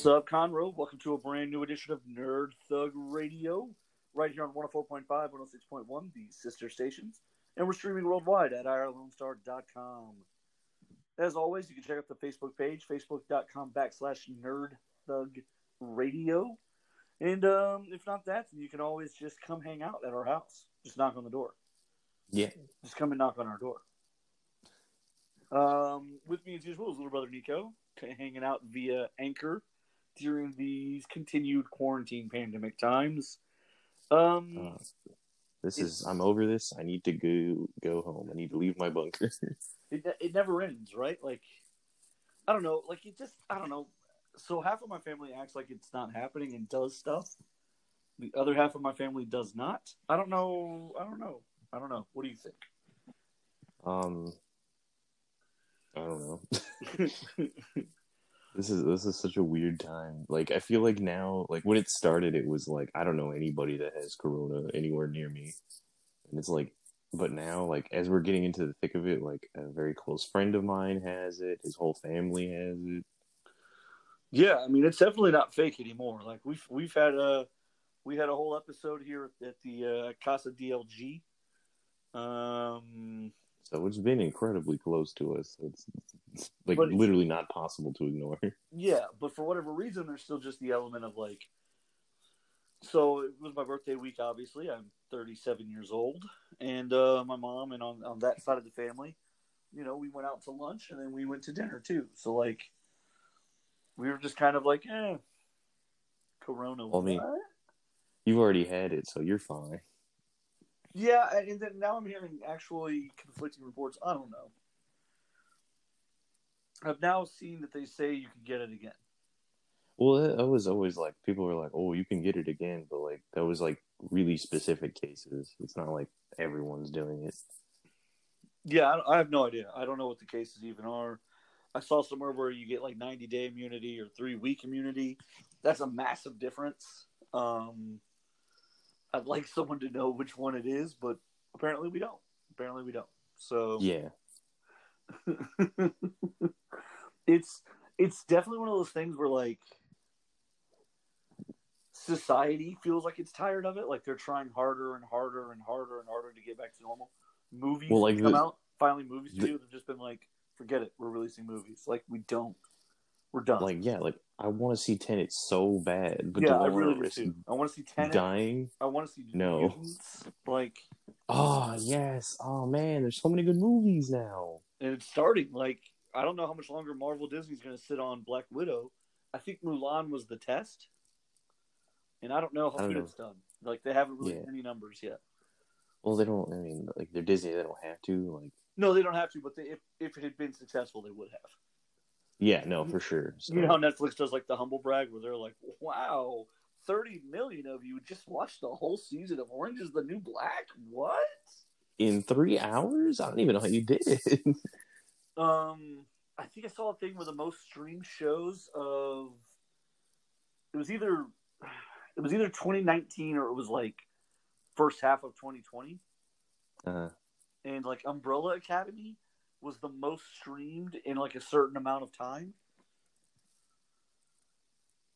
What's up, Conroe? Welcome to a brand new edition of Nerd Thug Radio, right here on 104.5, 106.1, the sister stations. And we're streaming worldwide at irlonestar.com. As always, you can check out the Facebook page, facebook.com backslash Nerd Thug Radio. And um, if not that, then you can always just come hang out at our house. Just knock on the door. Yeah. Just come and knock on our door. Um, with me as usual is little brother Nico, hanging out via Anchor during these continued quarantine pandemic times. Um, Uh, this is. I'm over this. I need to go go home. I need to leave my bunker. it, it never ends, right? Like, I don't know. Like, it just, I don't know. So half of my family acts like it's not happening and does stuff. The other half of my family does not. I don't know. I don't know. I don't know. What do you think? um. I don't know. this is this is such a weird time. Like I feel like now, like when it started, it was like I don't know anybody that has corona anywhere near me, and it's like, but now, like as we're getting into the thick of it, like a very close friend of mine has it. His whole family has it. Yeah, I mean it's definitely not fake anymore. Like we've we've had a we had a whole episode here at the uh, Casa DLG. Um, So it's been incredibly close to us. It's, it's like But literally not possible to ignore. yeah, but for whatever reason, there's still just the element of like. So it was my birthday week. Obviously, I'm 37 years old, and uh, my mom and on on that side of the family, you know, we went out to lunch and then we went to dinner too. So like, we were just kind of like, eh, Corona. Well, I mean- You've already had it, so you're fine. Yeah, and then now I'm hearing actually conflicting reports. I don't know. I've now seen that they say you can get it again. Well, that, was always like people were like, "Oh, you can get it again," but like that was like really specific cases. It's not like everyone's doing it. Yeah, I, I have no idea. I don't know what the cases even are. I saw somewhere where you get like 90 day immunity or three week immunity. That's a massive difference. Um, I'd like someone to know which one it is, but apparently we don't. Apparently we don't. So Yeah, it's it's definitely one of those things where like society feels like it's tired of it. Like they're trying harder and harder and harder and harder to get back to normal. Movies Well, like come the- out. Finally Movies the- studios have just been like forget it. We're releasing movies. Like we don't. We're done. Like yeah, like I want to see Tenet so bad, but yeah do i really want do too i want to see Tenet. dying? i want to see No. Mutants. like Oh yes, oh man, there's so many good movies now. and it's starting like i don't know how much longer marvel disney's going to sit on black widow i think mulan was the test and i don't know how don't good know. it's done like they haven't released Yeah. any numbers yet Well, they don't. I mean, like they're Disney, they don't have to. Like, no they don't have to but they, if, if it had been successful they would have yeah, no, for sure. So, you know how netflix does like the humble brag where they're like wow 30 million of you just watched the whole season of orange is the new black what in three hours, I don't even know how you did it. Um, I think I saw a thing with the most streamed shows of. It was either, it was either 2019 or it was like first half of 2020, Uh-huh. and like Umbrella Academy was the most streamed in like a certain amount of time.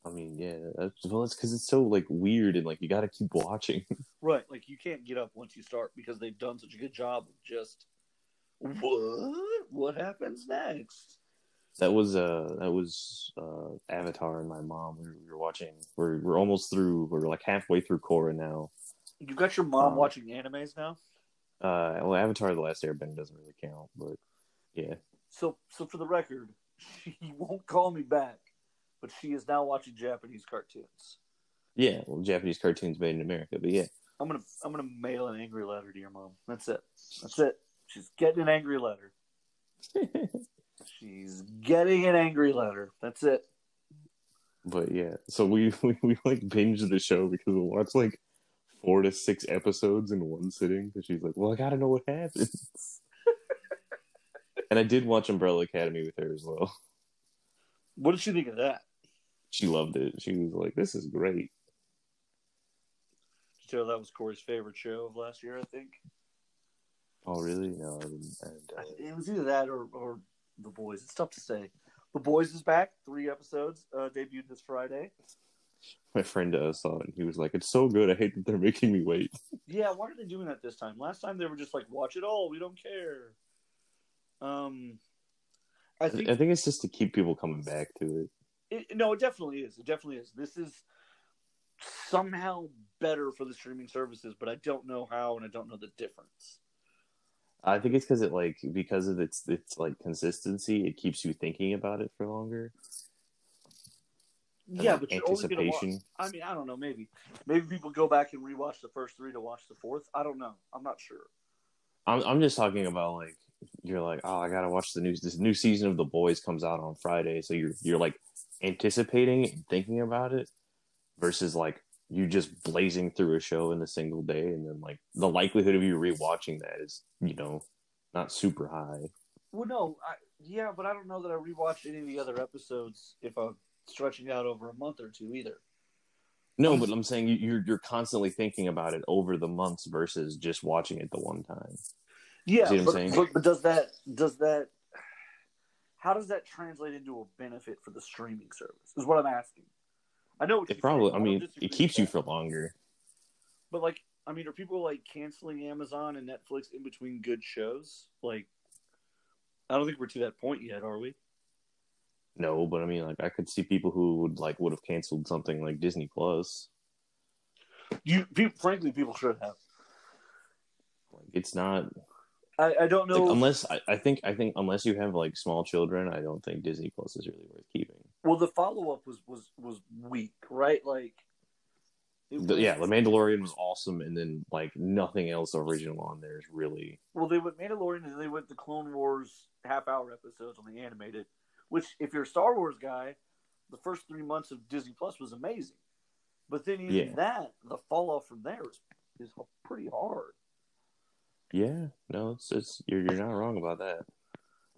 I mean, yeah, that's, well, it's because it's so like weird and like you got to keep watching. Right, like you can't get up once you start because they've done such a good job of just what what happens next. That was uh that was uh Avatar and my mom. We were, we were watching. We're we're almost through. We're like halfway through Korra now. You got your mom Um, watching animes now. Uh, well, Avatar: The Last Airbender doesn't really count, but yeah, So, so for the record, she won't call me back, but she is now watching Japanese cartoons. yeah. Well, Japanese cartoons made in America, but yeah, I'm gonna, I'm gonna mail an angry letter to your mom. That's it. That's it. She's getting an angry letter. She's getting an angry letter. That's it. but yeah. So we we, we like binged the show because we watched like four to six episodes in one sitting. Because she's like, "Well, I got to know what happens." And I did watch Umbrella Academy with her as well. What did she think of that? She loved it. She was like, "This is great." Did you tell that was Corey's favorite show of last year? I think Oh, really? No, I didn't. I didn't uh, it was either that or, or The Boys. It's tough to say. The Boys is back. Three episodes uh, debuted this Friday. My friend uh, saw it and he was like, "It's so good. I hate that they're making me wait." Yeah, why are they doing that this time? Last time they were just like, "Watch it all. We don't care." Um, I think I think it's just to keep people coming back to it. It, no, it definitely is. It definitely is. This is somehow better for the streaming services, but I don't know how, and I don't know the difference. I think it's because it like because of its its like consistency, it keeps you thinking about it for longer. And, Yeah, like, but you're only gonna watch. anticipation. I mean, I don't know. Maybe, maybe people go back and rewatch the first three to watch the fourth. I don't know. I'm not sure. I'm I'm just talking about like you're like, oh, I gotta watch the news. This new season of The Boys comes out on Friday, so you're you're like anticipating and thinking about it, versus like you just blazing through a show in a single day, and then like the likelihood of you rewatching that is you know not super high. Well, no, I, yeah, but I don't know that I rewatched any of the other episodes if I'm stretching out over a month or two either. No, but I'm saying you, you're you're constantly thinking about it over the months versus just watching it the one time. Yeah, but, but, but does that does that how does that translate into a benefit for the streaming service? Is what I'm asking. I know It probably. I mean, it keeps you for longer. But like, I mean, are people like canceling Amazon and Netflix in between good shows? Like, I don't think we're to that point yet, are we? No, but I mean, like I could see people who would like would have canceled something like Disney Plus. You, people, frankly, people should have. Like it's not I, I don't know. like, unless I, I think I think unless you have like small children, I don't think Disney Plus is really worth keeping. well, the follow up was was was weak, right? Like, was- yeah, The Mandalorian was awesome, and then like nothing else original on there is really. Well, they went Mandalorian and then they went the Clone Wars half hour episodes on the animated, which, if you're a Star Wars guy, the first three months of Disney Plus was amazing. But then even Yeah. that, the fall off from there is, is pretty hard. Yeah, no, it's it's you're you're not wrong about that.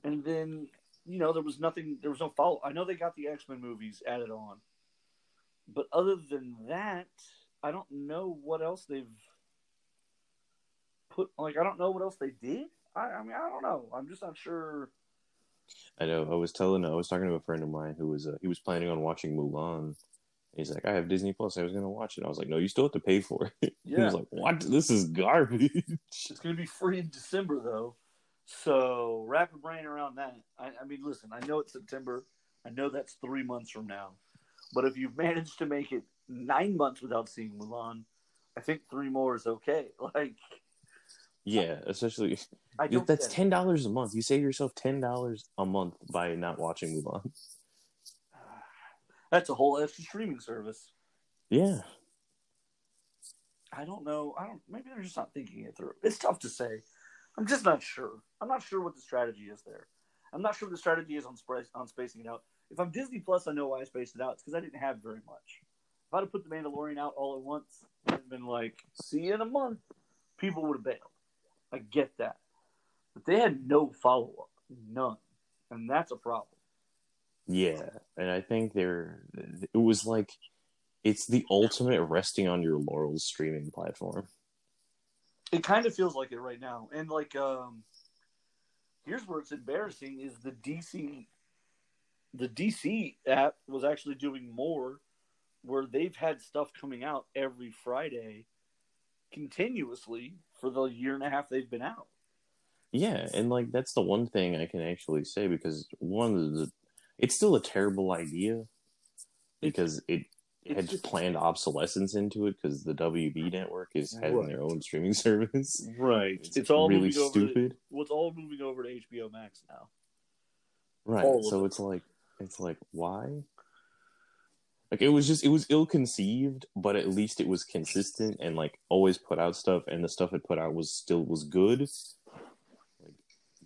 And then, you know, there was nothing, there was no follow. I know they got the X Men movies added on. But other than that, I don't know what else they've put. Like, I don't know what else they did. I, I mean, I don't know. I'm just not sure. I know. I was telling, I was talking to a friend of mine who was uh, he was planning on watching Mulan. He's like, I have Disney Plus. I was gonna watch it. I was like, No, you still have to pay for it. He was like, What? This is garbage. It's going to be free in December, though. So wrap your brain around that. I, I mean, listen, I know it's September. I know that's three months from now. But if you've managed to make it nine months without seeing Mulan, I think three more is okay. Like, yeah, especially that's ten dollars a month. You save yourself ten dollars a month by not watching Mulan. That's a whole extra streaming service. Yeah, I don't know. I don't. Maybe they're just not thinking it through. It's tough to say. I'm just not sure. I'm not sure what the strategy is there. I'm not sure what the strategy is on sp- on spacing it out. If I'm Disney Plus, I know why I spaced it out. It's because I didn't have very much. If I'd have put the Mandalorian out all at once and been like, "See you in a month," people would have bailed. I get that, but they had no follow up, none, and that's a problem. Yeah, and I think they're. It was like, it's the ultimate resting on your laurels streaming platform. It kind of feels like it right now. And like um here's where it's embarrassing is the DC the DC app was actually doing more where they've had stuff coming out every Friday continuously for the year and a half they've been out. Yeah, and like that's the one thing I can actually say because one of the, it's still a terrible idea because it It's had just- planned obsolescence into it because the WB network is having Right. their own streaming service. Right. It's, all really moving over to, stupid, well, it's all moving over to HBO Max now. right? all So it. it's like it's like why? Like it was just it was ill conceived, but at least it was consistent and like always put out stuff, and the stuff it put out was still was good. Like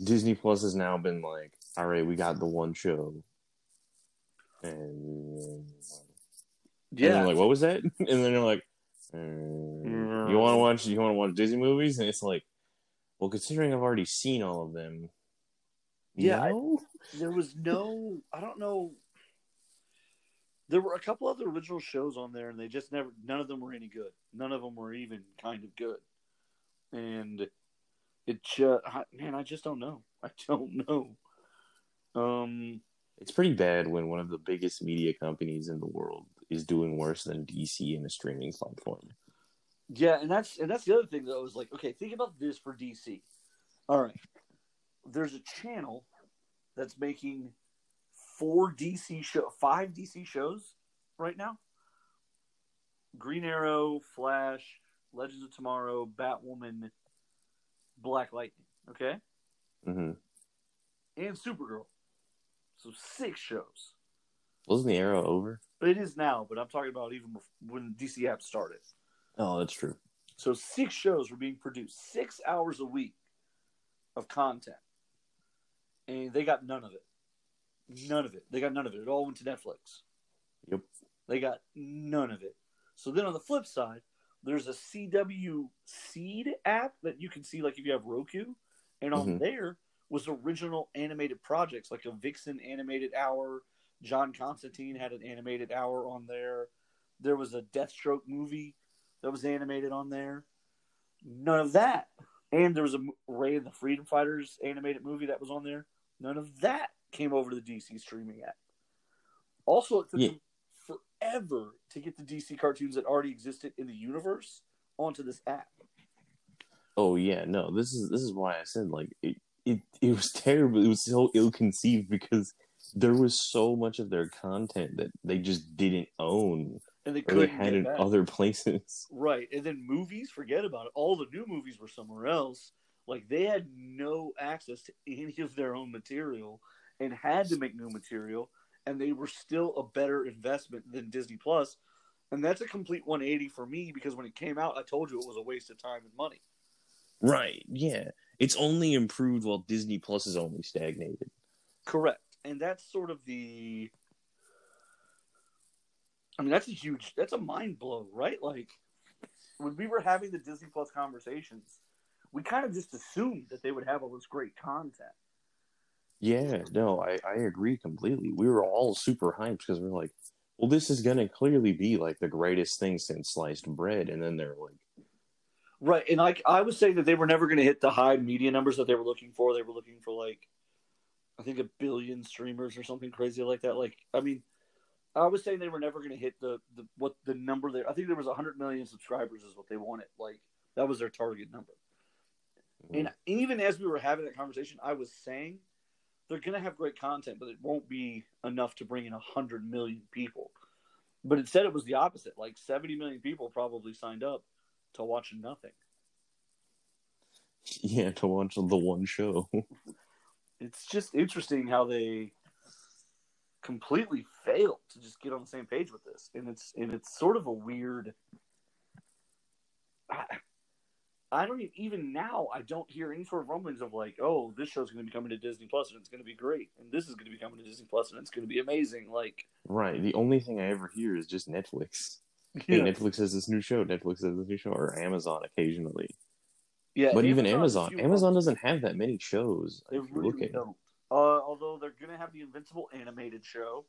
Disney Plus has now been like, all right, we got the one show, and And Yeah. they're like, what was that? And then they're like, uh, you want to watch? You want to watch Disney movies? And it's like, well, considering I've already seen all of them, Yeah, I- no? there was no I don't know there were a couple other original shows on there and they just never none of them were any good none of them were even kind of good and it just man i just don't know i don't know um It's pretty bad when one of the biggest media companies in the world is doing worse than DC in a streaming platform. Yeah, and that's and that's the other thing though is like, okay, think about this for DC. All right, there's a channel that's making four DC show, five DC shows right now. Green Arrow, Flash, Legends of Tomorrow, Batwoman, Black Lightning. Okay, hmm and Supergirl. So six shows. Wasn't the arrow over? It is now, but I'm talking about even when DC app started. Oh, that's true. So six shows were being produced, six hours a week of content, and they got none of it. None of it. They got none of it. It all went to Netflix. Yep. They got none of it. So then on the flip side, there's a CW Seed app that you can see, like if you have Roku, and on Mhm. there was original animated projects like a Vixen animated hour. John Constantine had an animated hour on there. There was a Deathstroke movie that was animated on there. None of that. And there was a Ray and the Freedom Fighters animated movie that was on there. None of that came over to the DC streaming app. Also, it took Yeah. them forever to get the DC cartoons that already existed in the universe onto this app. Oh yeah, no. This is this is why I said like it. It it was terrible. It was so ill conceived because there was so much of their content that they just didn't own And they they couldn't had in back. other places. Right. And then movies, forget about it. All the new movies were somewhere else. Like they had no access to any of their own material and had to make new material. And they were still a better investment than Disney Plus. And that's a complete 180 for me because when it came out, I told you it was a waste of time and money. Right. Yeah. It's only improved while Disney Plus is only stagnated. Correct. And that's sort of the. I mean, that's a huge, that's a mind blow, right? Like, when we were having the Disney Plus conversations, we kind of just assumed that they would have all this great content. Yeah, no, I, I agree completely. We were all super hyped because we're like, well, this is gonna clearly be like the greatest thing since sliced bread, and then they're like, Right. And like, I was saying that they were never going to hit the high media numbers that they were looking for. They were looking for, like, I think a billion streamers or something crazy like that. Like, I mean, I was saying they were never going to hit the, the what the number there. I think there was 100 million subscribers is what they wanted. Like, that was their target number. "Hmm, And even as we were having that conversation, I was saying they're going to have great content, but it won't be enough to bring in 100 million people. But instead, it was the opposite. Like 70 million people probably signed up to watch nothing. yeah, to watch the one show. It's just interesting how they completely failed to just get on the same page with this, and it's and it's sort of a weird. I, I don't even, even now. I don't hear any sort of rumblings of like, oh, this show's going to be coming to Disney Plus and it's going to be great, and this is going to be coming to Disney Plus and it's going to be amazing. Like, right. The only thing I ever hear is just Netflix. Hey, yeah, Netflix has this new show. Netflix has this new show, or Amazon occasionally. yeah But even Amazon, Amazon, doesn't have that many shows. They really don't. Uh, although they're going to have the Invincible animated show.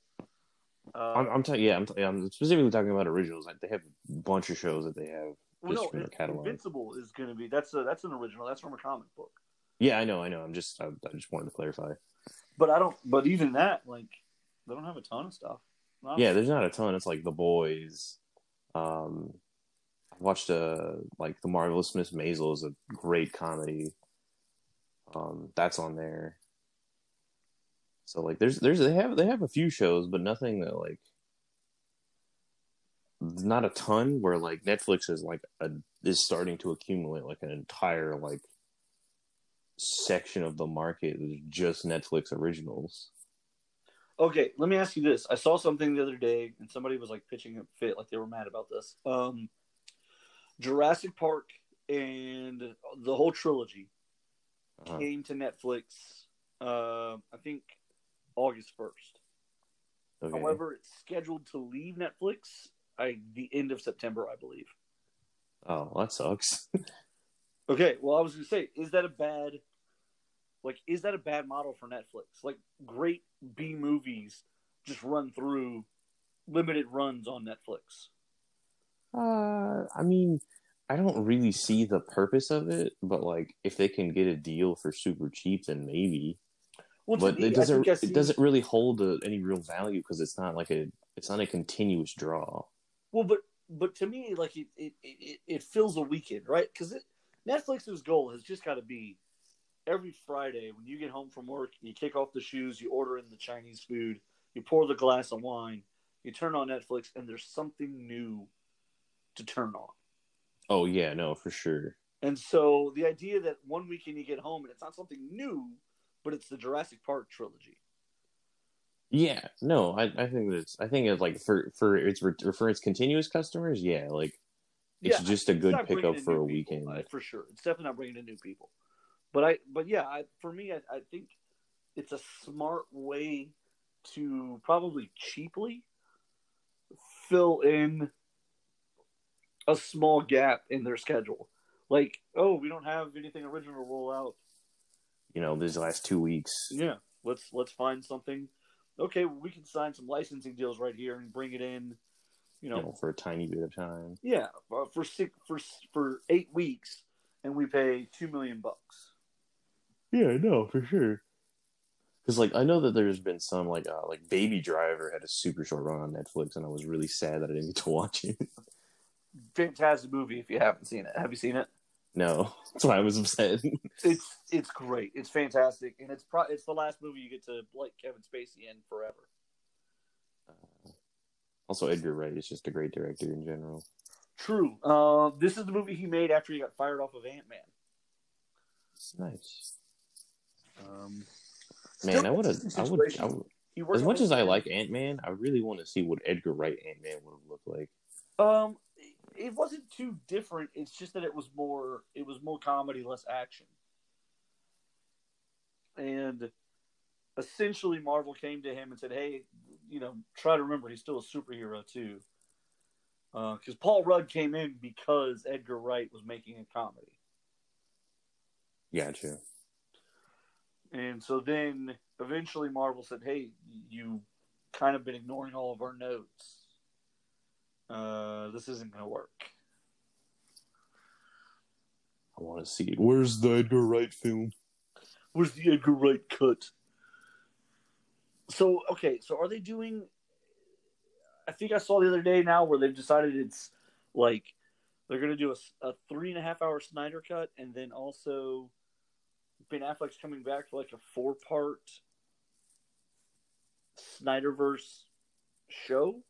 Uh, I'm, I'm talking. Yeah, I'm, t- I'm specifically talking about originals. Like they have a bunch of shows that they have. well, no, In-. Invincible is going to be that's a, that's an original. That's from a comic book. Yeah, I know, I know. I'm just, I, I just wanted to clarify. But I don't. But even that, like, they don't have a ton of stuff. Not- Yeah, there's not a ton. It's like The Boys. Um, I watched uh like The Marvelous Miss Maisel is a great comedy. Um, that's on there. So like, there's there's they have they have a few shows, but nothing that like not a ton. Where like Netflix is like a is starting to accumulate like an entire like section of the market is just Netflix originals. Okay, let me ask you this. I saw something the other day, and somebody was like pitching a fit, like they were mad about this. Um, Jurassic Park and the whole trilogy Uh-huh. came to Netflix. Uh, I think August first. Okay. However, it's scheduled to leave Netflix I the end of September, I believe. oh, that sucks. Okay, well, I was gonna say, is that a bad, like, is that a bad model for Netflix? Like, great B movies just run through limited runs on Netflix. Uh, I mean, I don't really see the purpose of it, but like, if they can get a deal for super cheap, then maybe. Well, but me, it doesn't. think I see- It doesn't really hold a, any real value because it's not like a. It's not a continuous draw. Well, but but to me, like it it it, it fills a weekend, right? Because Netflix's goal has just got to be every Friday when you get home from work, you kick off the shoes, you order in the Chinese food, you pour the glass of wine, you turn on Netflix, and there's something new to turn on. Oh yeah, no, for sure. And so the idea that one weekend you get home and it's not something new, but it's the Jurassic Park trilogy. Yeah, no, I, I think that's I think it's like for for its for its continuous customers, yeah, like it's Yeah, just a good pickup for a people, weekend. uh, for sure. It's definitely not bringing in new people. But I, but yeah, I, for me, I, I think it's a smart way to probably cheaply fill in a small gap in their schedule. Like, oh, we don't have anything original to roll out. You know, these last two weeks. Yeah, let's let's find something. Okay, we can sign some licensing deals right here and bring it in. You You know, know, for a tiny bit of time. yeah, uh, for six for for eight weeks, and we pay two million bucks. Yeah, no, for sure. Because like I know that there's been some like uh, like Baby Driver had a super short run on Netflix, and I was really sad that I didn't get to watch it. Fantastic movie if you haven't seen it. Have you seen it? no, that's why I was upset. It's it's great. It's fantastic, and it's pro- it's the last movie you get to like Kevin Spacey in forever. also, Edgar Wright is just a great director in general. True. Uh, this is the movie he made after he got fired off of Ant Man. Nice, Um, man. I would have. I would. I situation. would he worked as much as I like Ant Man, I really want to see what Edgar Wright Ant Man would have looked like. Um, it wasn't too different. It's just that it was more it was more comedy, less action. And essentially, Marvel came to him and said, "Hey, you know, try to remember he's still a superhero too." Because Paul Rudd came in because Edgar Wright was making a comedy, Gotcha. And so then eventually Marvel said, "Hey, you kind of been ignoring all of our notes. Uh, this isn't going to work." I want to see it. Where's the Edgar Wright film? Where's the Edgar Wright cut? So okay, so are they doing? I think I saw the other day now where they've decided it's like they're going to do a, a three and a half hour Snyder cut, and then also Ben Affleck's coming back for like a four part Snyderverse show.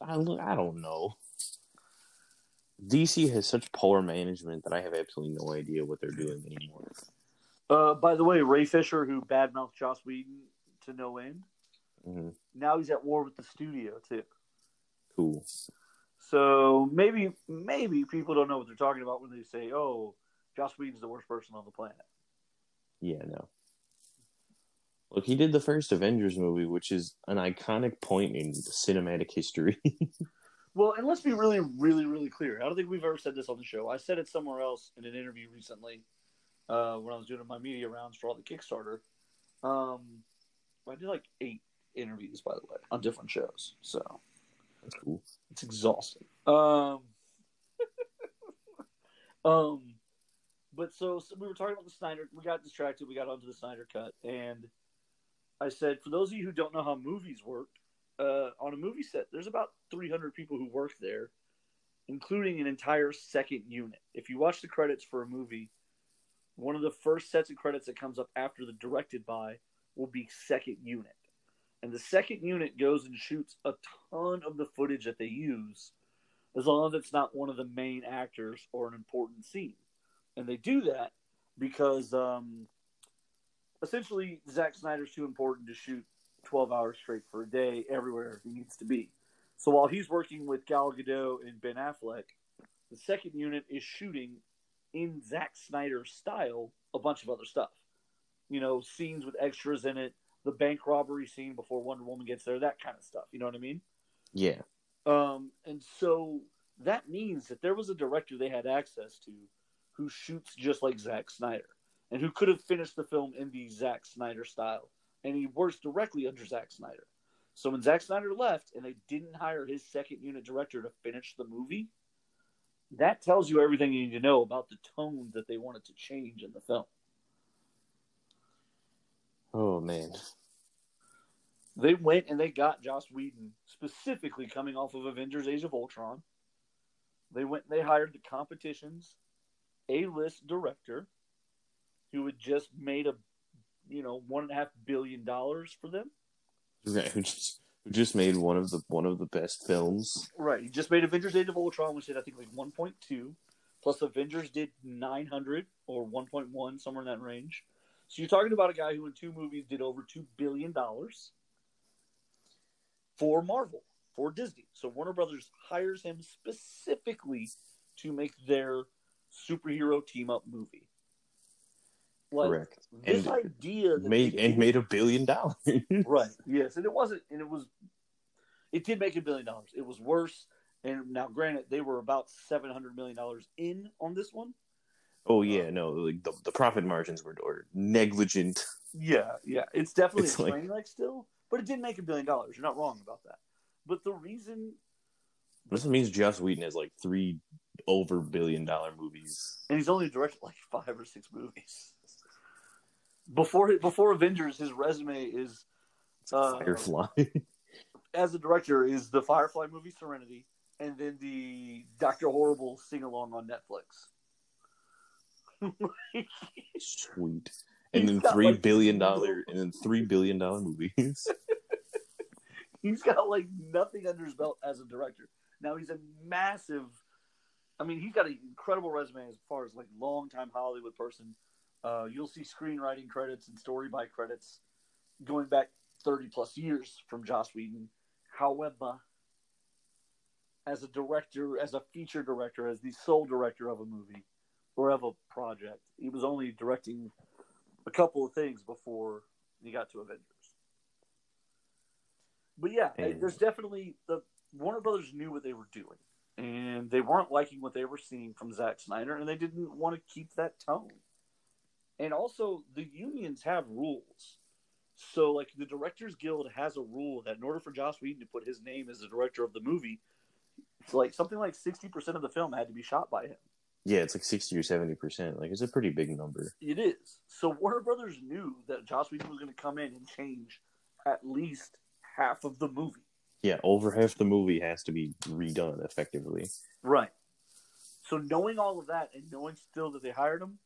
I. I don't know. DC has such poor management that I have absolutely no idea what they're doing anymore. Uh, by the way, Ray Fisher, who badmouthed Joss Whedon to no end, hmm now he's at war with the studio too. Cool. So maybe maybe people don't know what they're talking about when they say, "Oh, Joss Whedon's the worst person on the planet." Yeah, no. Look, he did the first Avengers movie, which is an iconic point in cinematic history. Well, and let's be really, really, really clear. I don't think we've ever said this on the show. I said it somewhere else in an interview recently uh, when I was doing my media rounds for all the Kickstarter. Um, I did like eight interviews, by the way, on different shows. So That's cool. It's exhausting. Um, um, but so, so we were talking about the Snyder. We got distracted. We got onto the Snyder cut, and I said, for those of you who don't know how movies work, uh, on a movie set, there's about 300 people who work there, including an entire second unit. If you watch the credits for a movie, one of the first sets of credits that comes up after the directed by will be second unit. And the second unit goes and shoots a ton of the footage that they use, as long as it's not one of the main actors or an important scene. And they do that because um, essentially Zack Snyder's too important to shoot 12 hours straight for a day everywhere he needs to be. So while he's working with Gal Gadot and Ben Affleck, the second unit is shooting in Zack Snyder's style a bunch of other stuff. You know, scenes with extras in it, the bank robbery scene before Wonder Woman gets there, that kind of stuff. You know what I mean? Yeah. Um, and so that means that there was a director they had access to who shoots just like Zack Snyder and who could have finished the film in the Zack Snyder style. And he works directly under Zack Snyder. So when Zack Snyder left and they didn't hire his second unit director to finish the movie, that tells you everything you need to know about the tone that they wanted to change in the film. Oh man. They went and they got Joss Whedon specifically coming off of Avengers: Age of Ultron. They went and they hired the competition's A-list director, who had just made a, you know, one and a half billion dollars for them. Right, who just who just made one of the one of the best films. Right. He just made Avengers: Age of Ultron, which did I think like 1.2, plus Avengers did 900 or 1.1, somewhere in that range. So you're talking about a guy who in two movies did over two billion dollars for Marvel, for Disney. So Warner Brothers hires him specifically to make their superhero team up movie. Like, Correct. This And idea that Made and made a billion dollars. right. Yes, and it wasn't, and it was, it did make a billion dollars. It was worse. And now, granted, they were about seven hundred million dollars in on this one. Oh uh, yeah, no, like the, the profit margins were, were negligent. Yeah, yeah, it's definitely It's a like- wreck still, but it did make a billion dollars. You're not wrong about that. But the reason, This means Joss Whedon has like three over billion dollar movies. and he's only directed like five or six movies. Before before Avengers, his resume is uh, Firefly. as a director is the Firefly movie Serenity, and then the Doctor Horrible sing along on Netflix. Sweet. And then three like, billion dollar and then three billion dollar movies. he's got like nothing under his belt as a director. Now he's a massive. I mean, he's got an incredible resume as far as like long time Hollywood person. Uh, you'll see screenwriting credits and story by credits going back thirty plus years from Joss Whedon. However, as a director, as a feature director, as the sole director of a movie or of a project, he was only directing a couple of things before he got to Avengers. But yeah, And- there's definitely the Warner Brothers knew what they were doing, and they weren't liking what they were seeing from Zack Snyder, and they didn't want to keep that tone. And also, the unions have rules. So, like, the Directors Guild has a rule that in order for Joss Whedon to put his name as the director of the movie, it's like something like 60% of the film had to be shot by him. yeah, it's like sixty or seventy percent. Like it's a pretty big number. It is. So Warner Brothers knew that Joss Whedon was going to come in and change at least half of the movie. Yeah, over half the movie has to be redone effectively. Right. So knowing all of that and knowing still that they hired him,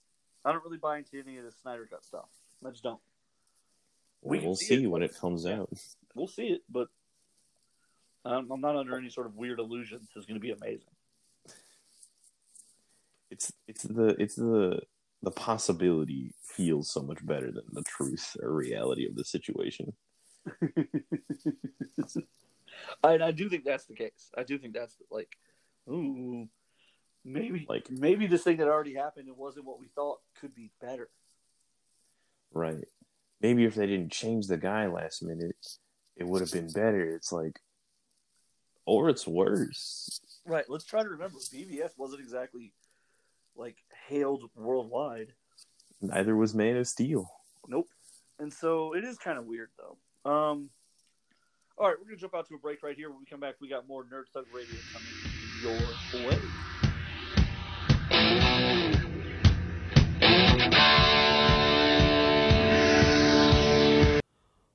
I don't really buy into any of the Snyder Cut stuff. I just don't. We We'll, see see it. when it comes Yeah. out. We'll see it, but I'm, I'm not under any sort of weird illusions. It's going to be amazing. It's it's the it's the the possibility feels so much better than the truth or reality of the situation. and I do think that's the case. I do think that's like, ooh, maybe Like- maybe this thing that already happened and wasn't what we thought could be better. Right. Maybe if they didn't change the guy last minute, it would have been better. It's like or it's worse. Right. Let's try to remember. BVS wasn't exactly like hailed worldwide. Neither was Man of Steel. Nope. And so it is kind of weird though. Um. All right, we're gonna jump out to a break right here. When we come back, we got more Nerd Thug Radio coming your way.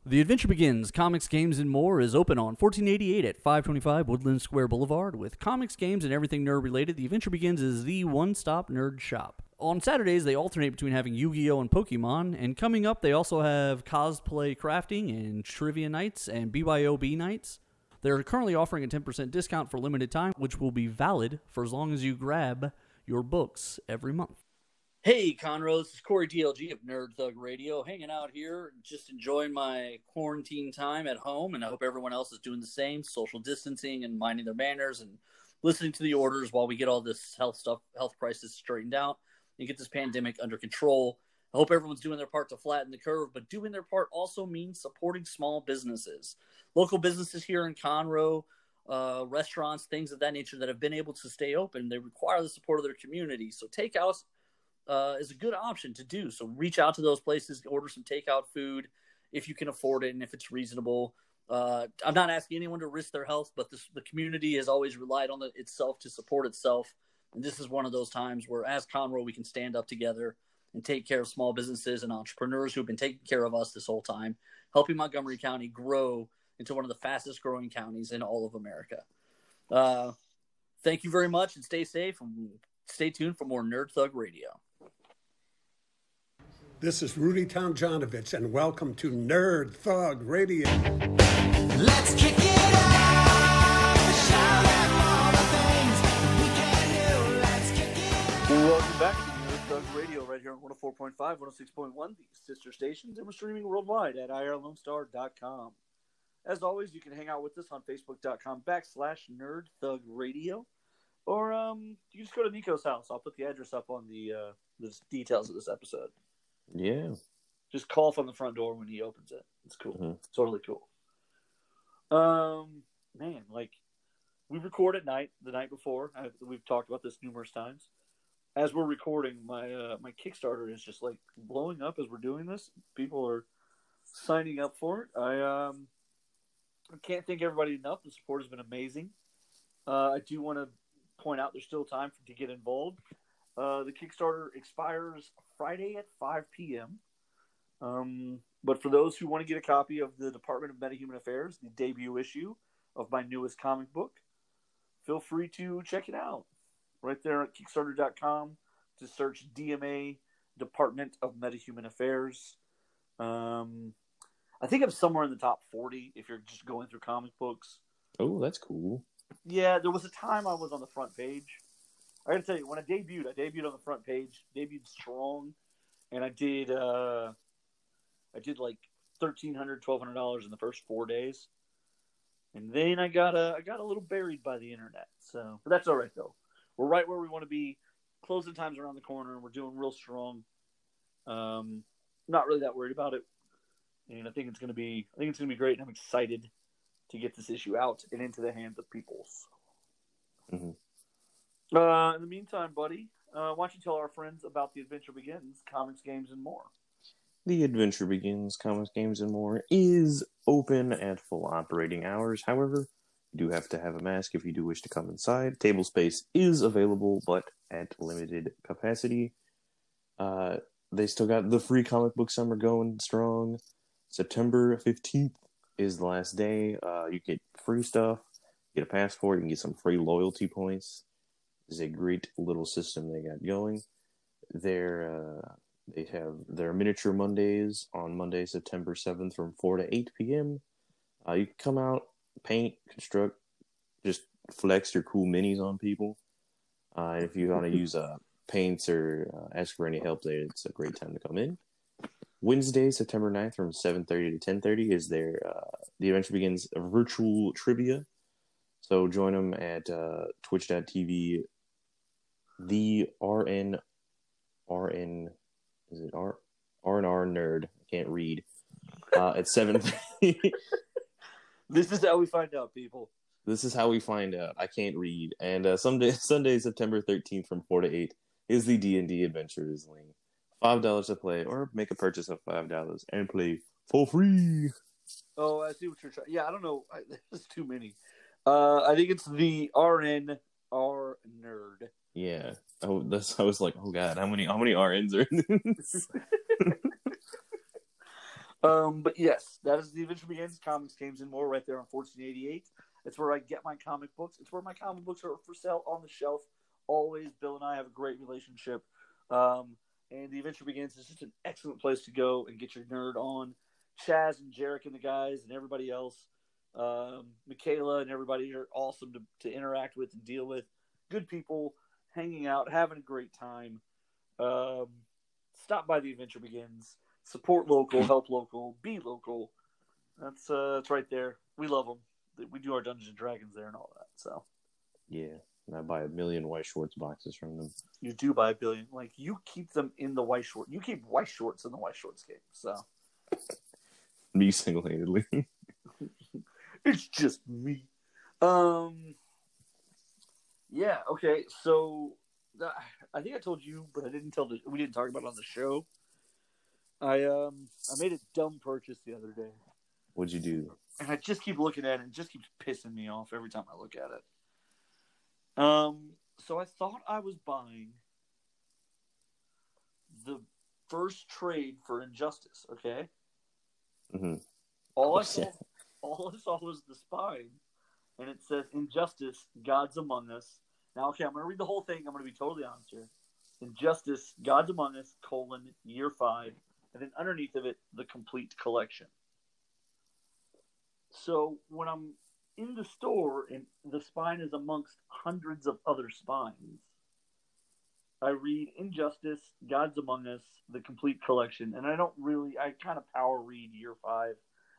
The Adventure Begins Comics, Games, and More is open on 1488 at 525 Woodland Square Boulevard. With comics, games, and everything nerd related, The Adventure Begins is the one stop nerd shop. On Saturdays, they alternate between having Yu Gi Oh! and Pokemon, and coming up, they also have cosplay crafting and trivia nights and BYOB nights. They're currently offering a 10% discount for limited time, which will be valid for as long as you grab your books every month. Hey, Conroe, this is Corey DLG of Nerd Thug Radio, hanging out here, just enjoying my quarantine time at home, and I hope everyone else is doing the same, social distancing and minding their manners and listening to the orders while we get all this health stuff, health crisis straightened out and get this pandemic under control. I hope everyone's doing their part to flatten the curve, but doing their part also means supporting small businesses, local businesses here in Conroe, uh, restaurants, things of that nature that have been able to stay open. They require the support of their community. So takeouts uh, is a good option to do. So reach out to those places, order some takeout food if you can afford it and if it's reasonable. Uh, I'm not asking anyone to risk their health, but this, the community has always relied on the, itself to support itself. And this is one of those times where, as Conroe, we can stand up together and take care of small businesses and entrepreneurs who've been taking care of us this whole time, helping Montgomery County grow into one of the fastest growing counties in all of America. Uh, thank you very much and stay safe and stay tuned for more Nerd Thug Radio. This is Rudy Tomjanovich, and welcome to Nerd Thug Radio. Let's kick right here on 104.5, 106.1, the sister stations, and we're streaming worldwide at irlonestar.com. As always, you can hang out with us on facebook.com backslash Nerd Thug Radio, or um, you can just go to Nico's house. I'll put the address up on the uh, the details of this episode. Yeah. Just call from the front door when he opens it. It's cool. Mhm. It's totally cool. Um, man, like we record at night the night before. I, we've talked about this numerous times. As we're recording, my uh, my Kickstarter is just like blowing up as we're doing this. People are signing up for it. I um I can't thank everybody enough. The support has been amazing. Uh, I do want to point out there's still time for, to get involved. Uh, the Kickstarter expires Friday at 5 p.m. Um, but for those who want to get a copy of the Department of Metahuman Affairs, the debut issue of my newest comic book, feel free to check it out right there at Kickstarter.com to search DMA Department of Metahuman Affairs. Um, I think I'm somewhere in the top 40 if you're just going through comic books. Oh, that's cool. Yeah, there was a time I was on the front page. I gotta tell you, when I debuted, I debuted on the front page, debuted strong, and I did uh I did like thirteen hundred, twelve hundred dollars in the first four days. And then I got a I got a little buried by the internet. So but that's all right though. We're right where we want to be. Closing times around the corner, and we're doing real strong. Um not really that worried about it. And I think it's gonna be I think it's gonna be great and I'm excited to get this issue out and into the hands of people. Mhm. Uh, in the meantime, buddy, uh, why don't you tell our friends about The Adventure Begins, comics, games, and more? The Adventure Begins, Comics, Games, and More is open at full operating hours. However, you do have to have a mask if you do wish to come inside. Table space is available, but at limited capacity. Uh, they still got the free comic book summer going strong. September 15th is the last day. Uh, you get free stuff, get a passport, you can get some free loyalty points. It's a great little system they got going. They're uh, they have their miniature Mondays on Monday, September 7th from 4 to 8 p.m. Uh, you can come out, paint, construct, just flex your cool minis on people. Uh, and if you want to use uh, paints or uh, ask for any help there, it's a great time to come in. Wednesday, September 9th from 7.30 to 10.30 is their uh, The Adventure Begins virtual trivia. So join them at uh, twitch.tv, the RN, RN, is it R, nerd, I can't read, uh, at 7 This is how we find out, people. This is how we find out. I can't read. And uh, someday, Sunday, September 13th from 4 to 8 is the D&D Adventurers League. $5 to play or make a purchase of $5 and play for free. Oh, I see what you're trying. Yeah, I don't know. I, there's too many. Uh, I think it's the RNR nerd. Yeah. Oh, that's, I was like, oh god, how many how many RNs are in this? Um, but yes, that is the Adventure Begins comics, games, and more right there on 1488. It's where I get my comic books. It's where my comic books are for sale on the shelf. Always, Bill and I have a great relationship. Um, and the Adventure Begins is just an excellent place to go and get your nerd on. Chaz and Jarek and the guys and everybody else, um, Michaela and everybody are awesome to, to interact with and deal with. Good people, hanging out, having a great time. Um, stop by the Adventure Begins. Support local, help local, be local. That's uh, that's right there. We love them. We do our Dungeons and Dragons there and all that. So yeah. And I buy a million white shorts boxes from them. you do buy a billion. Like you keep them in the white short. You keep white shorts in the white shorts game. So Me single handedly. it's just me. Um. Yeah. Okay. So uh, I think I told you, but I didn't tell the. We didn't talk about it on the show. I um I made a dumb purchase the other day, What'd you do? and I just keep looking at it, and just keeps pissing me off every time I look at it. Um. So I thought I was buying the first trade for Injustice. Okay, hmm all I Oh, saw, all I saw was the spine, and it says Injustice, Gods Among Us. Now, okay, I'm going to read the whole thing. I'm going to be totally honest here. Injustice, Gods Among Us, colon, year five, and then underneath of it, the complete collection. So when I'm in the store and the spine is amongst hundreds of other spines, I read Injustice, Gods Among Us, the complete collection, and I don't really, I kind of power read year five.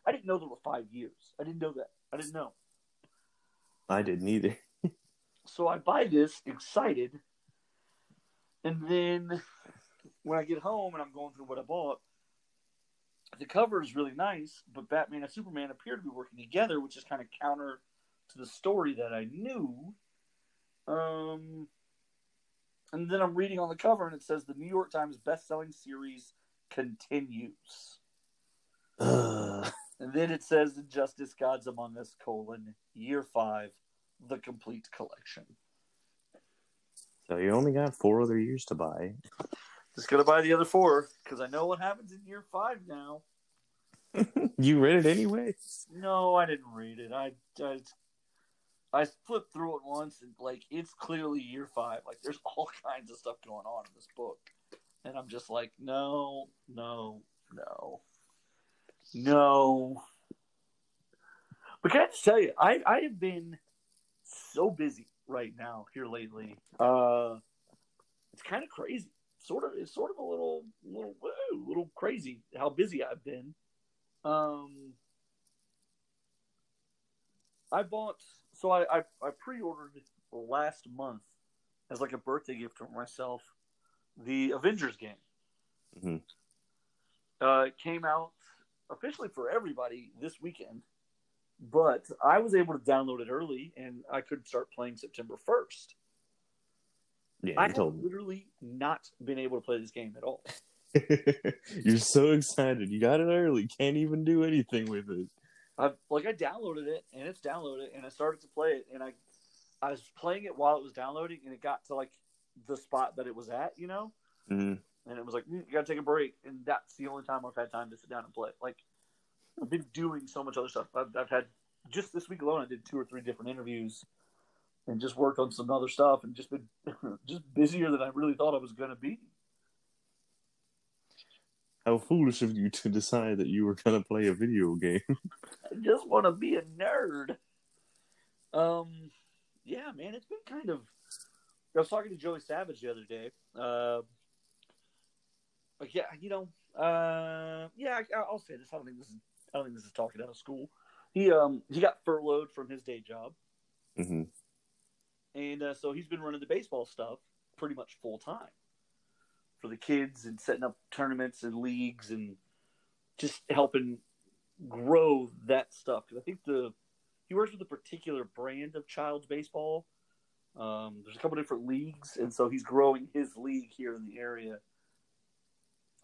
I didn't know there were five years. I didn't know that. I didn't know. I didn't either. So I buy this excited, and then when I get home and I'm going through what I bought, the cover is really nice, but Batman and Superman appear to be working together, which is kind of counter to the story that I knew. Um, and then I'm reading on the cover, and it says the New York Times best-selling series continues. Ugh. And then it says Injustice Gods Among Us, colon, year five, the complete collection. so you only got four other years to buy. Just gonna buy the other four because I know what happens in year five now. you read it anyway. No, I didn't read it. I I, I flipped through it once and like it's clearly year five. Like there's all kinds of stuff going on in this book, and I'm just like, no, no, no, no. But can I just tell you, I I have been so busy right now here lately. Uh, it's kind of crazy. Sort of, it's sort of a little, little, woo, little crazy how busy I've been. Um, I bought so I, I I pre-ordered last month as like a birthday gift for myself the Avengers game. Mhm. Uh, it came out officially for everybody this weekend, but I was able to download it early and I could start playing September first. Yeah, I have told literally not been able to play this game at all. You're so excited. You got it early. Can't even do anything with it. I like I downloaded it and it's downloaded and I started to play it and I I was playing it while it was downloading and it got to like the spot that it was at, you know, Mhm. and it was like "Mm, you gotta take a break and that's the only time I've had time to sit down and play. Like I've been doing so much other stuff. I've, I've had just this week alone I did two or three different interviews and just worked on some other stuff and just been just busier than I really thought I was gonna be. How foolish of you to decide that you were gonna play a video game. I just want to be a nerd. Um, yeah, man, it's been kind of. I was talking to Joey Savage the other day. Uh, like, yeah, you know, uh, yeah, I, I'll say this. I don't think this is. I don't think this is talking out of school. He um he got furloughed from his day job, hmm and uh, so he's been running the baseball stuff pretty much full time for the kids and setting up tournaments and leagues and just helping grow that stuff. Because I think the he works with a particular brand of child's baseball. Um, there's a couple different leagues, and so he's growing his league here in the area.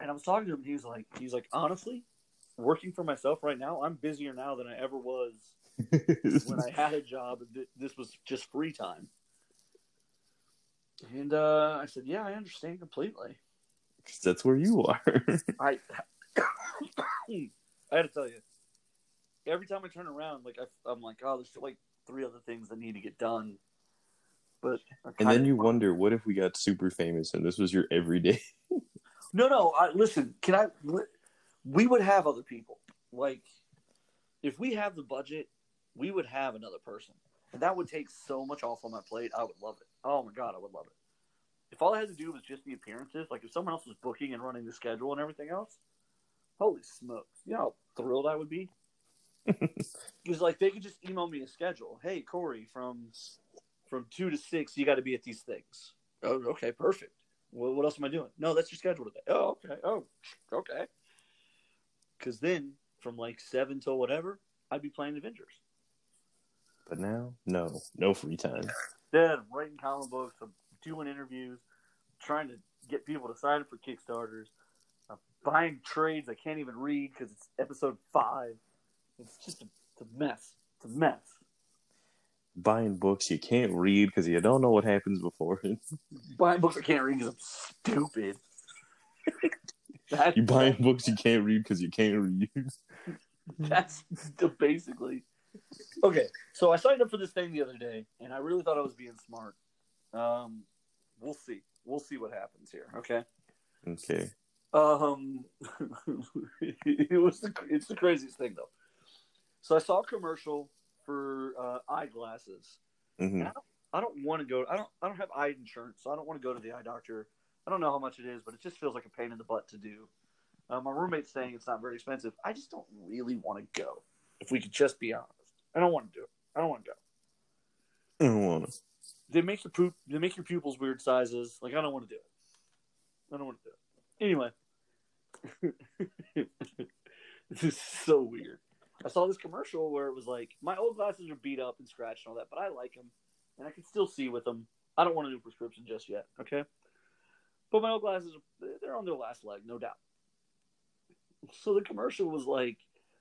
And I was talking to him, and he was like, he's like, honestly, working for myself right now, I'm busier now than I ever was when I had a job this was just free time. And uh, I said, "Yeah, I understand completely." Because that's where you are. I I had to tell you, every time I turn around, like I, I'm like, "Oh, there's like three other things that need to get done." But and then you wonder, what if we got super famous and this was your everyday? No, no. I, listen, can I? We would have other people. Like, if we have the budget, we would have another person, and that would take so much off on my plate. I would love it. Oh my god, I would love it. If all I had to do was just the appearances, like if someone else was booking and running the schedule and everything else, holy smokes! You know how thrilled I would be. Because like they could just email me a schedule. Hey, Corey, from from two to six, you got to be at these things. Oh, okay, perfect. Well, what else am I doing? No, that's your schedule today. Oh, okay. Oh, okay. Because then, from like seven till whatever, I'd be playing Avengers. But now, no, no free time. Then I'm writing comic books. I'm doing interviews, trying to get people to sign up for Kickstarters. I'm buying trades I can't even read because it's episode five. It's just a, it's a mess. It's a mess. Buying books you can't read because you don't know what happens before it. Buying books I can't read because I'm stupid. You buying books you can't read because you can't read. That's basically okay. So I signed up for this thing the other day, and I really thought I was being smart. Um, we'll see. We'll see what happens here. Okay. Okay. Um, it was the it's the craziest thing though. So I saw a commercial for uh, eyeglasses. hmm I don't want to go. I don't. I don't have eye insurance, so I don't want to go to the eye doctor. I don't know how much it is, but it just feels like a pain in the butt to do. Uh, my roommate's saying it's not very expensive. I just don't really want to go. If we could just be honest, I don't want to do it. I don't want to go. I don't want to. They make your poop. They make your pupils weird sizes. Like I don't want to do it. I don't want to do it. Anyway, this is so weird. I saw this commercial where it was like my old glasses are beat up and scratched and all that, but I like them and I can still see with them. I don't want a new prescription just yet. Okay, but my old glasses they're on their last leg, no doubt. So the commercial was like,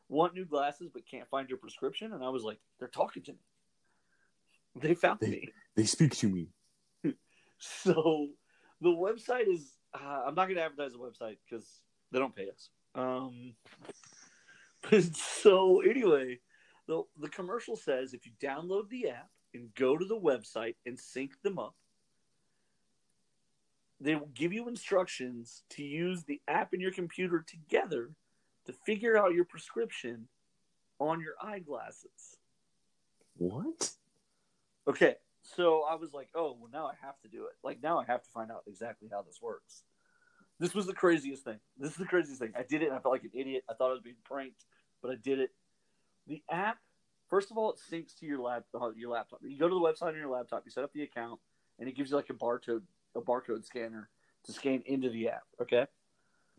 "Want new glasses but can't find your prescription," and I was like, "They're talking to me. They found They- me." They speak to me. So the website is. Uh, I'm not going to advertise the website because they don't pay us. Um, so anyway, the the commercial says if you download the app and go to the website and sync them up, they will give you instructions to use the app and your computer together to figure out your prescription on your eyeglasses. What? Okay, so I was like, oh, well, now I have to do it. Like, now I have to find out exactly how this works. This was the craziest thing. This is the craziest thing. I did it and I felt like an idiot. I thought I was being pranked, but I did it. The app, first of all, it syncs to your lap, uh, your laptop. You go to the website on your laptop, you set up the account, and it gives you like a barcode, a barcode scanner to scan into the app. Okay.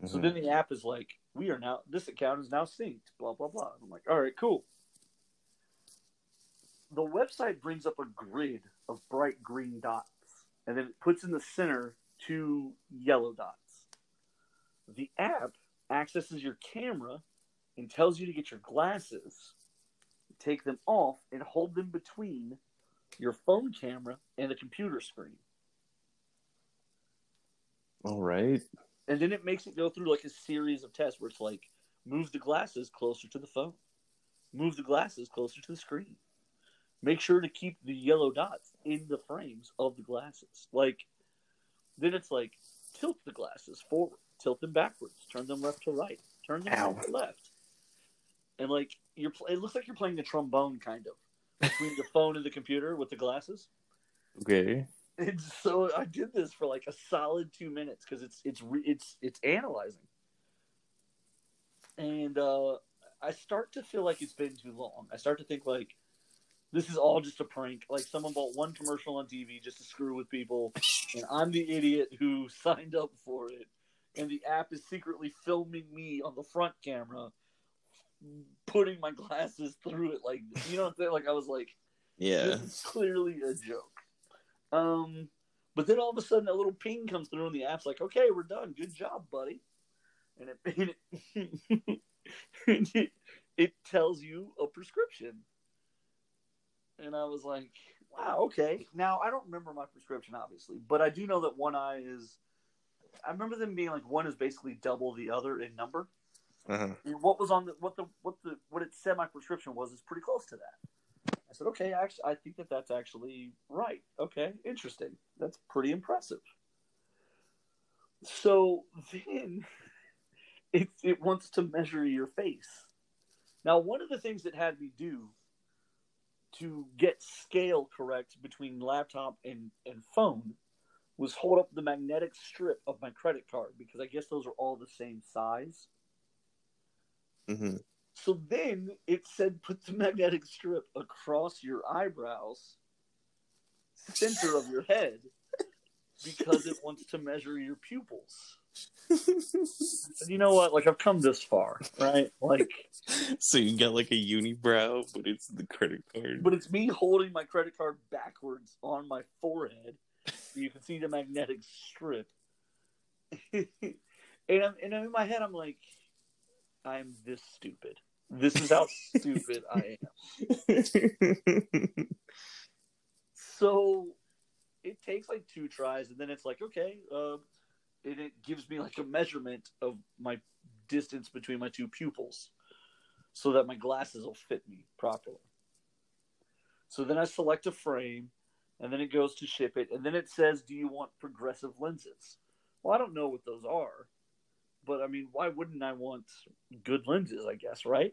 So Mhm. then the app is like, we are now, this account is now synced, blah, blah, blah. I'm like, all right, cool. The website brings up a grid of bright green dots, and then it puts in the center two yellow dots. The app accesses your camera and tells you to get your glasses, take them off, and hold them between your phone camera and the computer screen. All right. And then it makes it go through like a series of tests where it's like move the glasses closer to the phone. Move the glasses closer to the screen. Make sure to keep the yellow dots in the frames of the glasses. Like then it's like tilt the glasses forward tilt them backwards turn them left to right turn them Ow. right to left. And like you're pl- it looks like you're playing the trombone kind of between the phone and the computer with the glasses. Okay. And so I did this for like a solid two minutes because it's it's it's it's analyzing, and uh, I start to feel like it's been too long. I start to think like this is all just a prank. Like someone bought one commercial on TV just to screw with people, and I'm the idiot who signed up for it. And the app is secretly filming me on the front camera, putting my glasses through it. Like you know what I'm saying? Like I was like, Yeah. this is clearly a joke. Um, but then all of a sudden, a little ping comes through, and the app's like, "Okay, we're done. Good job, buddy." And it and it, and it, it tells you a prescription, and I was like, "Wow, okay." Now I don't remember my prescription, obviously, but I do know that one eye is. I remember them being like one is basically double the other in number. Uh-huh. And what was on the what the what the what it said my prescription was is pretty close to that. I said, okay, actually, I think that that's actually right. Okay, interesting. That's pretty impressive. So then it it wants to measure your face. Now, one of the things that had me do to get scale correct between laptop and, and phone was hold up the magnetic strip of my credit card because I guess those are all the same size. hmm So then it said put the magnetic strip across your eyebrows, center of your head, because it wants to measure your pupils. And you know what? Like I've come this far, right? Like, So you got like a unibrow, but it's the credit card. but it's me holding my credit card backwards on my forehead, so you can see the magnetic strip. and I'm, and I'm in my head, I'm like, I'm this stupid. This is how stupid I am. So it takes like two tries, and then it's like, okay, uh, and it gives me like a measurement of my distance between my two pupils so that my glasses will fit me properly. So then I select a frame and then it goes to ship it and then it says do you want progressive lenses? Well, I don't know what those are. But I mean, why wouldn't I want good lenses, I guess, right?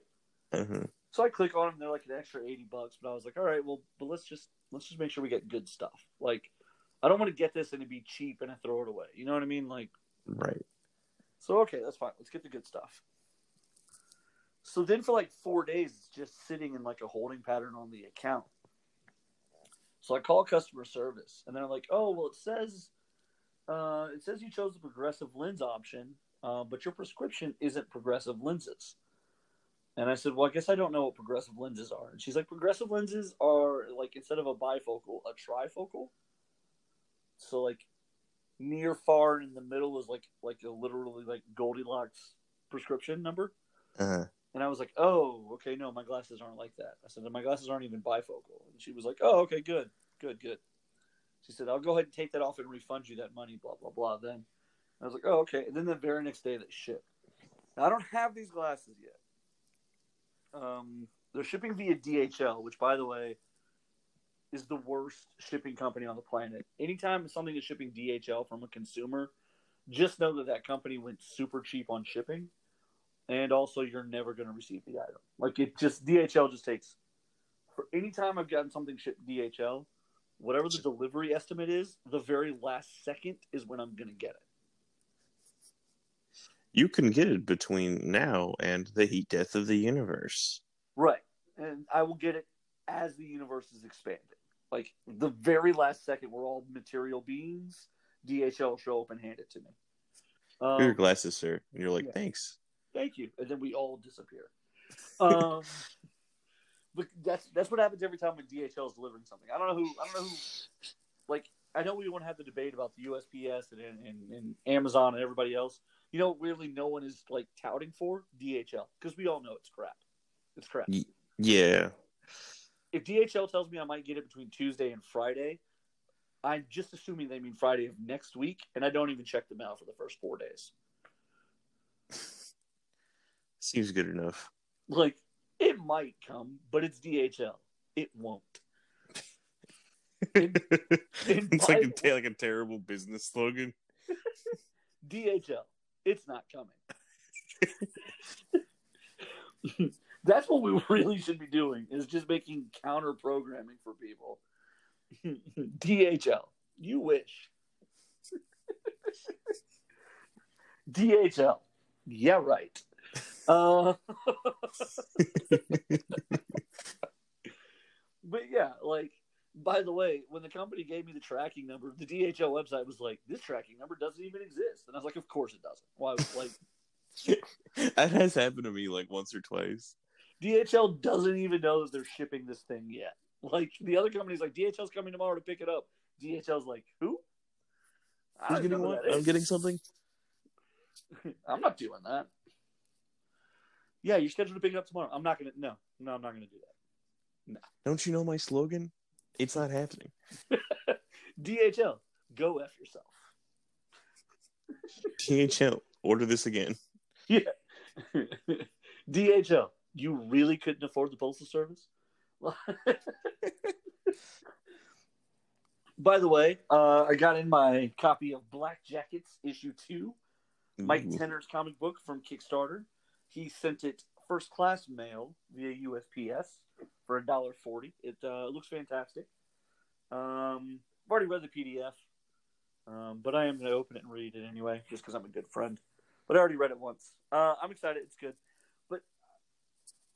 Uh-huh. So I click on them. They're like an extra eighty bucks. But I was like, all right, well, but let's just let's just make sure we get good stuff. Like, I don't want to get this and it be cheap and I throw it away. You know what I mean? Like, Right. so okay, that's fine. Let's get the good stuff. So then for like four days, it's just sitting in like a holding pattern on the account. So I call customer service, and they're like, "Oh, well, it says uh, it says you chose the progressive lens option, uh, but your prescription isn't progressive lenses." And I said, "Well, I guess I don't know what progressive lenses are." And she's like, "Progressive lenses are like instead of a bifocal, a trifocal. So like near, far, and in the middle is like like a literally like Goldilocks prescription number." Uh-huh. And I was like, "Oh, okay, no, my glasses aren't like that." I said, "My glasses aren't even bifocal." And she was like, "Oh, okay, good, good, good." She said, "I'll go ahead and take that off and refund you that money." Blah blah blah. Then I was like, "Oh, okay." And then the very next day they ship. Now, I don't have these glasses yet. Um, they're shipping via DHL, which, by the way, is the worst shipping company on the planet. Anytime something is shipping DHL from a consumer, just know that that company went super cheap on shipping and also you're never going to receive the item. Like it just DHL just takes for any time I've gotten something shipped DHL, whatever the delivery estimate is, the very last second is when I'm going to get it. You can get it between now and the heat death of the universe. Right. And I will get it as the universe is expanding. Like the very last second we're all material beings, DHL will show up and hand it to me. Are your Um, glasses, sir. And you're like, yeah. thanks. thank you and then we all disappear um but that's that's what happens every time when dhl is delivering something i don't know who i don't know who like i know we want to have the debate about the usps and, and, and amazon and everybody else you know what really no one is like touting for dhl because we all know it's crap it's crap Yeah. if dhl tells me i might get it between tuesday and friday i'm just assuming they mean friday of next week and i don't even check the mail for the first four days Seems good enough. Like it might come, but it's DHL. It won't. In- in it's like a, like a terrible business slogan. DHL. It's not coming. That's what we really should be doing is just making counter programming for people. DHL. You wish. DHL. Yeah, right. Uh, but yeah, like, by the way, when the company gave me the tracking number, the DHL website was like, this tracking number doesn't even exist. And I was like, of course it doesn't. Why? Like, that has happened to me like once or twice. DHL doesn't even know that they're shipping this thing yet. Like, the other company's like, DHL's coming tomorrow to pick it up. DHL's like, who? Who's getting what? I'm getting something. I'm not doing that. Yeah, you're scheduled to pick it up tomorrow. I'm not gonna. No, no, I'm not gonna do that. No. Don't you know my slogan? It's not happening. DHL, go f yourself. DHL, order this again. Yeah. DHL, you really couldn't afford the postal service. By the way, uh, I got in my copy of Black Jackets issue two. Mike Ooh. Tenner's comic book from Kickstarter. He sent it first class mail via USPS for a dollar forty. It uh, looks fantastic. Um, I've already read the PDF, um, but I am going to open it and read it anyway, just because I'm a good friend. But I already read it once. Uh, I'm excited. It's good, but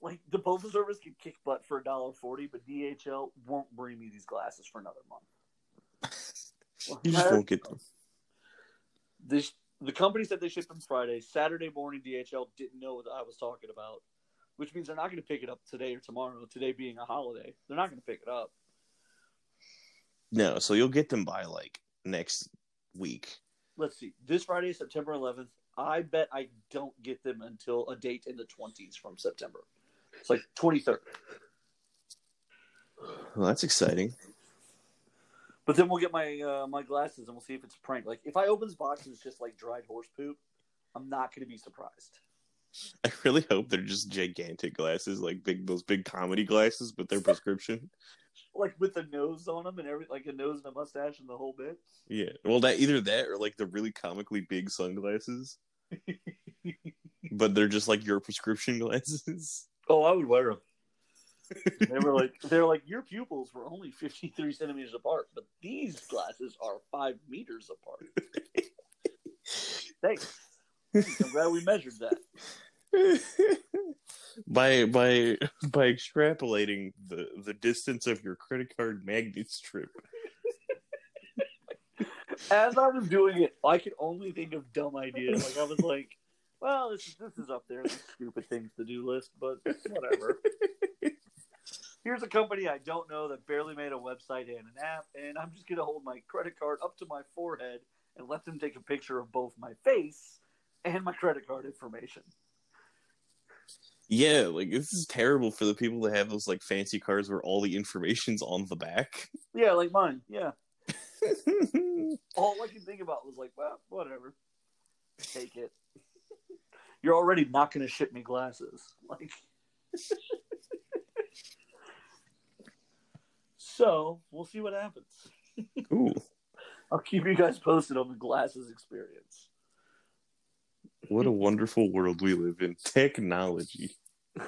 like the postal service can kick butt for a dollar forty, but DHL won't bring me these glasses for another month. You just won't get them. this the company said they shipped them Friday. Saturday morning, DHL didn't know what I was talking about, which means they're not going to pick it up today or tomorrow. Today being a holiday, they're not going to pick it up. No, so you'll get them by like next week. Let's see. This Friday, September 11th. I bet I don't get them until a date in the 20s from September. It's like 23rd. Well, that's exciting. But then we'll get my uh, my glasses and we'll see if it's a prank. Like if I open this box and it's just like dried horse poop, I'm not going to be surprised. I really hope they're just gigantic glasses, like big those big comedy glasses, but they're prescription. Like with the nose on them and every like a nose and a mustache and the whole bit. Yeah. Well, that either that or like the really comically big sunglasses, but they're just like your prescription glasses. Oh, I would wear them. they were like they're like your pupils were only 53 centimeters apart, but these glasses are five meters apart. Thanks. I'm glad we measured that. by by by extrapolating the the distance of your credit card magnet strip. As I was doing it, I could only think of dumb ideas. Like I was like, well, this is this is up there, on the stupid things to do list, but whatever. Here's a company I don't know that barely made a website and an app, and I'm just gonna hold my credit card up to my forehead and let them take a picture of both my face and my credit card information. Yeah, like this is terrible for the people that have those like fancy cards where all the information's on the back. Yeah, like mine. Yeah. All I could think about was like, well, whatever. Take it. You're already not going to ship me glasses. Like, so we'll see what happens. Ooh, I'll keep you guys posted on the glasses experience. What a wonderful world we live in. Technology.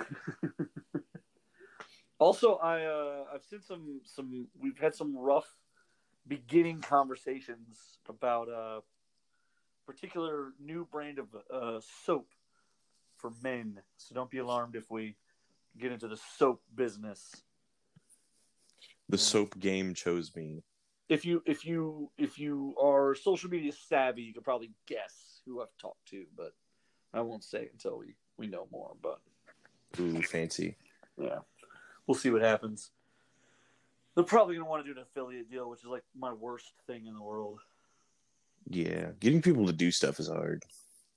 Also, I uh, I've seen some some we've had some rough beginning conversations about a particular new brand of uh, soap for men. So don't be alarmed if we get into the soap business. The soap game chose me. If you if you if you are social media savvy, you could probably guess who I've talked to, but I won't say until we we know more. But Ooh, fancy. Yeah. We'll see what happens. They're probably going to want to do an affiliate deal, which is like my worst thing in the world. Yeah, getting people to do stuff is hard.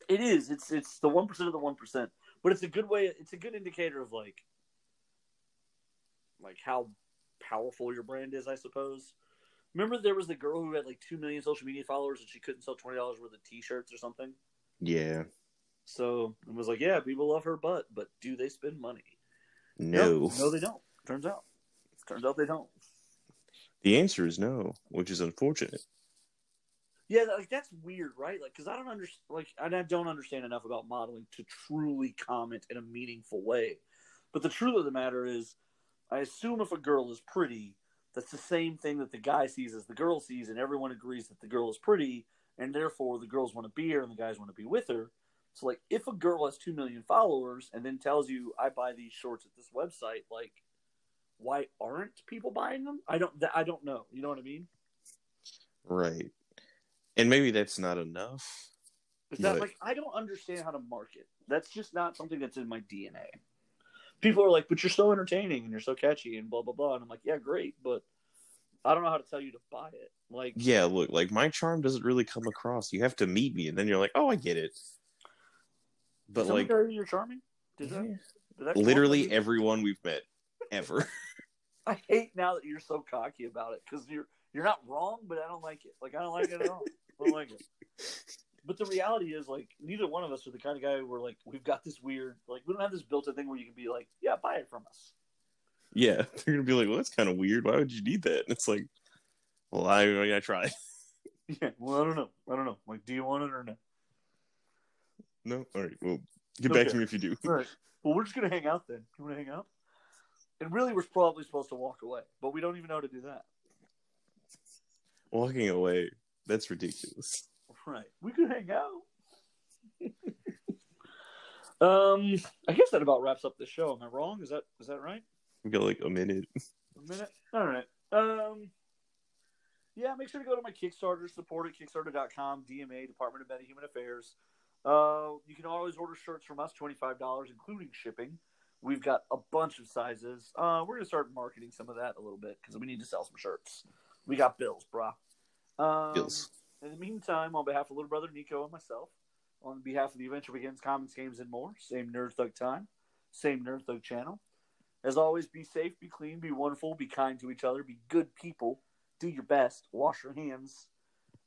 It is. It's it's the one percent of the one percent, but it's a good way. It's a good indicator of like, like how powerful your brand is. I suppose. Remember, there was the girl who had like two million social media followers, and she couldn't sell twenty dollars worth of T-shirts or something. Yeah. So it was like, yeah, people love her butt, but do they spend money? No. no, they don't. Turns out, turns out they don't. The answer is no, which is unfortunate. Yeah, like that's weird, right? Like, because I don't understand, like, and I don't understand enough about modeling to truly comment in a meaningful way. But the truth of the matter is, I assume if a girl is pretty, that's the same thing that the guy sees as the girl sees, and everyone agrees that the girl is pretty, and therefore the girls want to be her and the guys want to be with her. So, like, if a girl has two million followers and then tells you, "I buy these shorts at this website," like, why aren't people buying them? I don't. I don't know. You know what I mean? Right. And maybe that's not enough. Is that But- like I don't understand how to market. That's just not something that's in my DNA. People are like, "But you're so entertaining and you're so catchy and blah blah blah," and I'm like, "Yeah, great, but I don't know how to tell you to buy it." Like, Yeah, look, like my charm doesn't really come across. You have to meet me, and then you're like, oh, I get it. But like, you're charming? Did that, yeah, did that literally? Everyone we've met ever. I hate now that you're so cocky about it because you're you're not wrong, but I don't like it. Like I don't like it at all. I don't like it. But the reality is, like, neither one of us are the kind of guy where like we've got this weird, like, we don't have this built-in thing where you can be like, "Yeah, buy it from us." yeah, they're gonna be like, well, that's kind of weird. Why would you need that? And it's like, well, I I, I tried. Yeah. Well, I don't know. I don't know. Like, do you want it or no? No, all right. Well, get back to me if you do. All right. Well, we're just gonna hang out then. You want to hang out? And really, we're probably supposed to walk away, but we don't even know how to do that. Walking away, that's ridiculous. Right. We could hang out. um, I guess that about wraps up the show. Am I wrong? Is that is that right? We got like a minute. A minute. All right. Um. Yeah, make sure to go to my Kickstarter, support at Kickstarter.com, DMA, Department of Meta Human Affairs. Uh, you can always order shirts from us, $25, including shipping. We've got a bunch of sizes. Uh, we're going to start marketing some of that a little bit because we need to sell some shirts. We got bills, brah. Um, Bills. In the meantime, on behalf of little brother Nico and myself, on behalf of the Adventure Begins Comics, Games, and More, same Nerd Thug time, same Nerd Thug channel. As always, be safe, be clean, be wonderful, be kind to each other, be good people, do your best, wash your hands,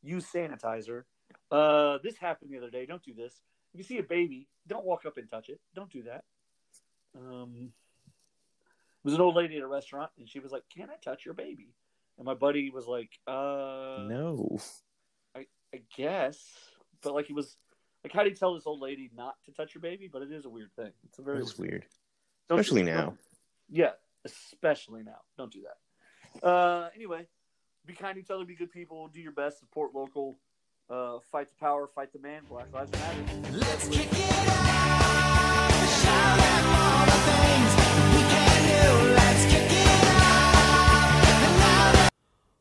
use sanitizer. Uh, this happened the other day. Don't do this. If you see a baby, don't walk up and touch it. Don't do that. Um, it was an old lady at a restaurant, and she was like, "Can I touch your baby?" And my buddy was like, "Uh, No. I guess." But like, he was like, "How do you tell this old lady not to touch your baby?" But it is a weird thing. It's a very That's weird. don't Especially it. now. Yeah, especially now. Don't do that. Uh, anyway, be kind to each other. Be good people. Do your best. Support local. Uh, fight the power. Fight the man. Black Lives Matter. Let's kick it up.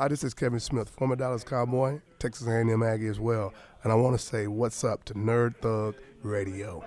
Hi, this is Kevin Smith, former Dallas Cowboy, Texas A&M Aggie as well, and I want to say what's up to Nerd Thug Radio.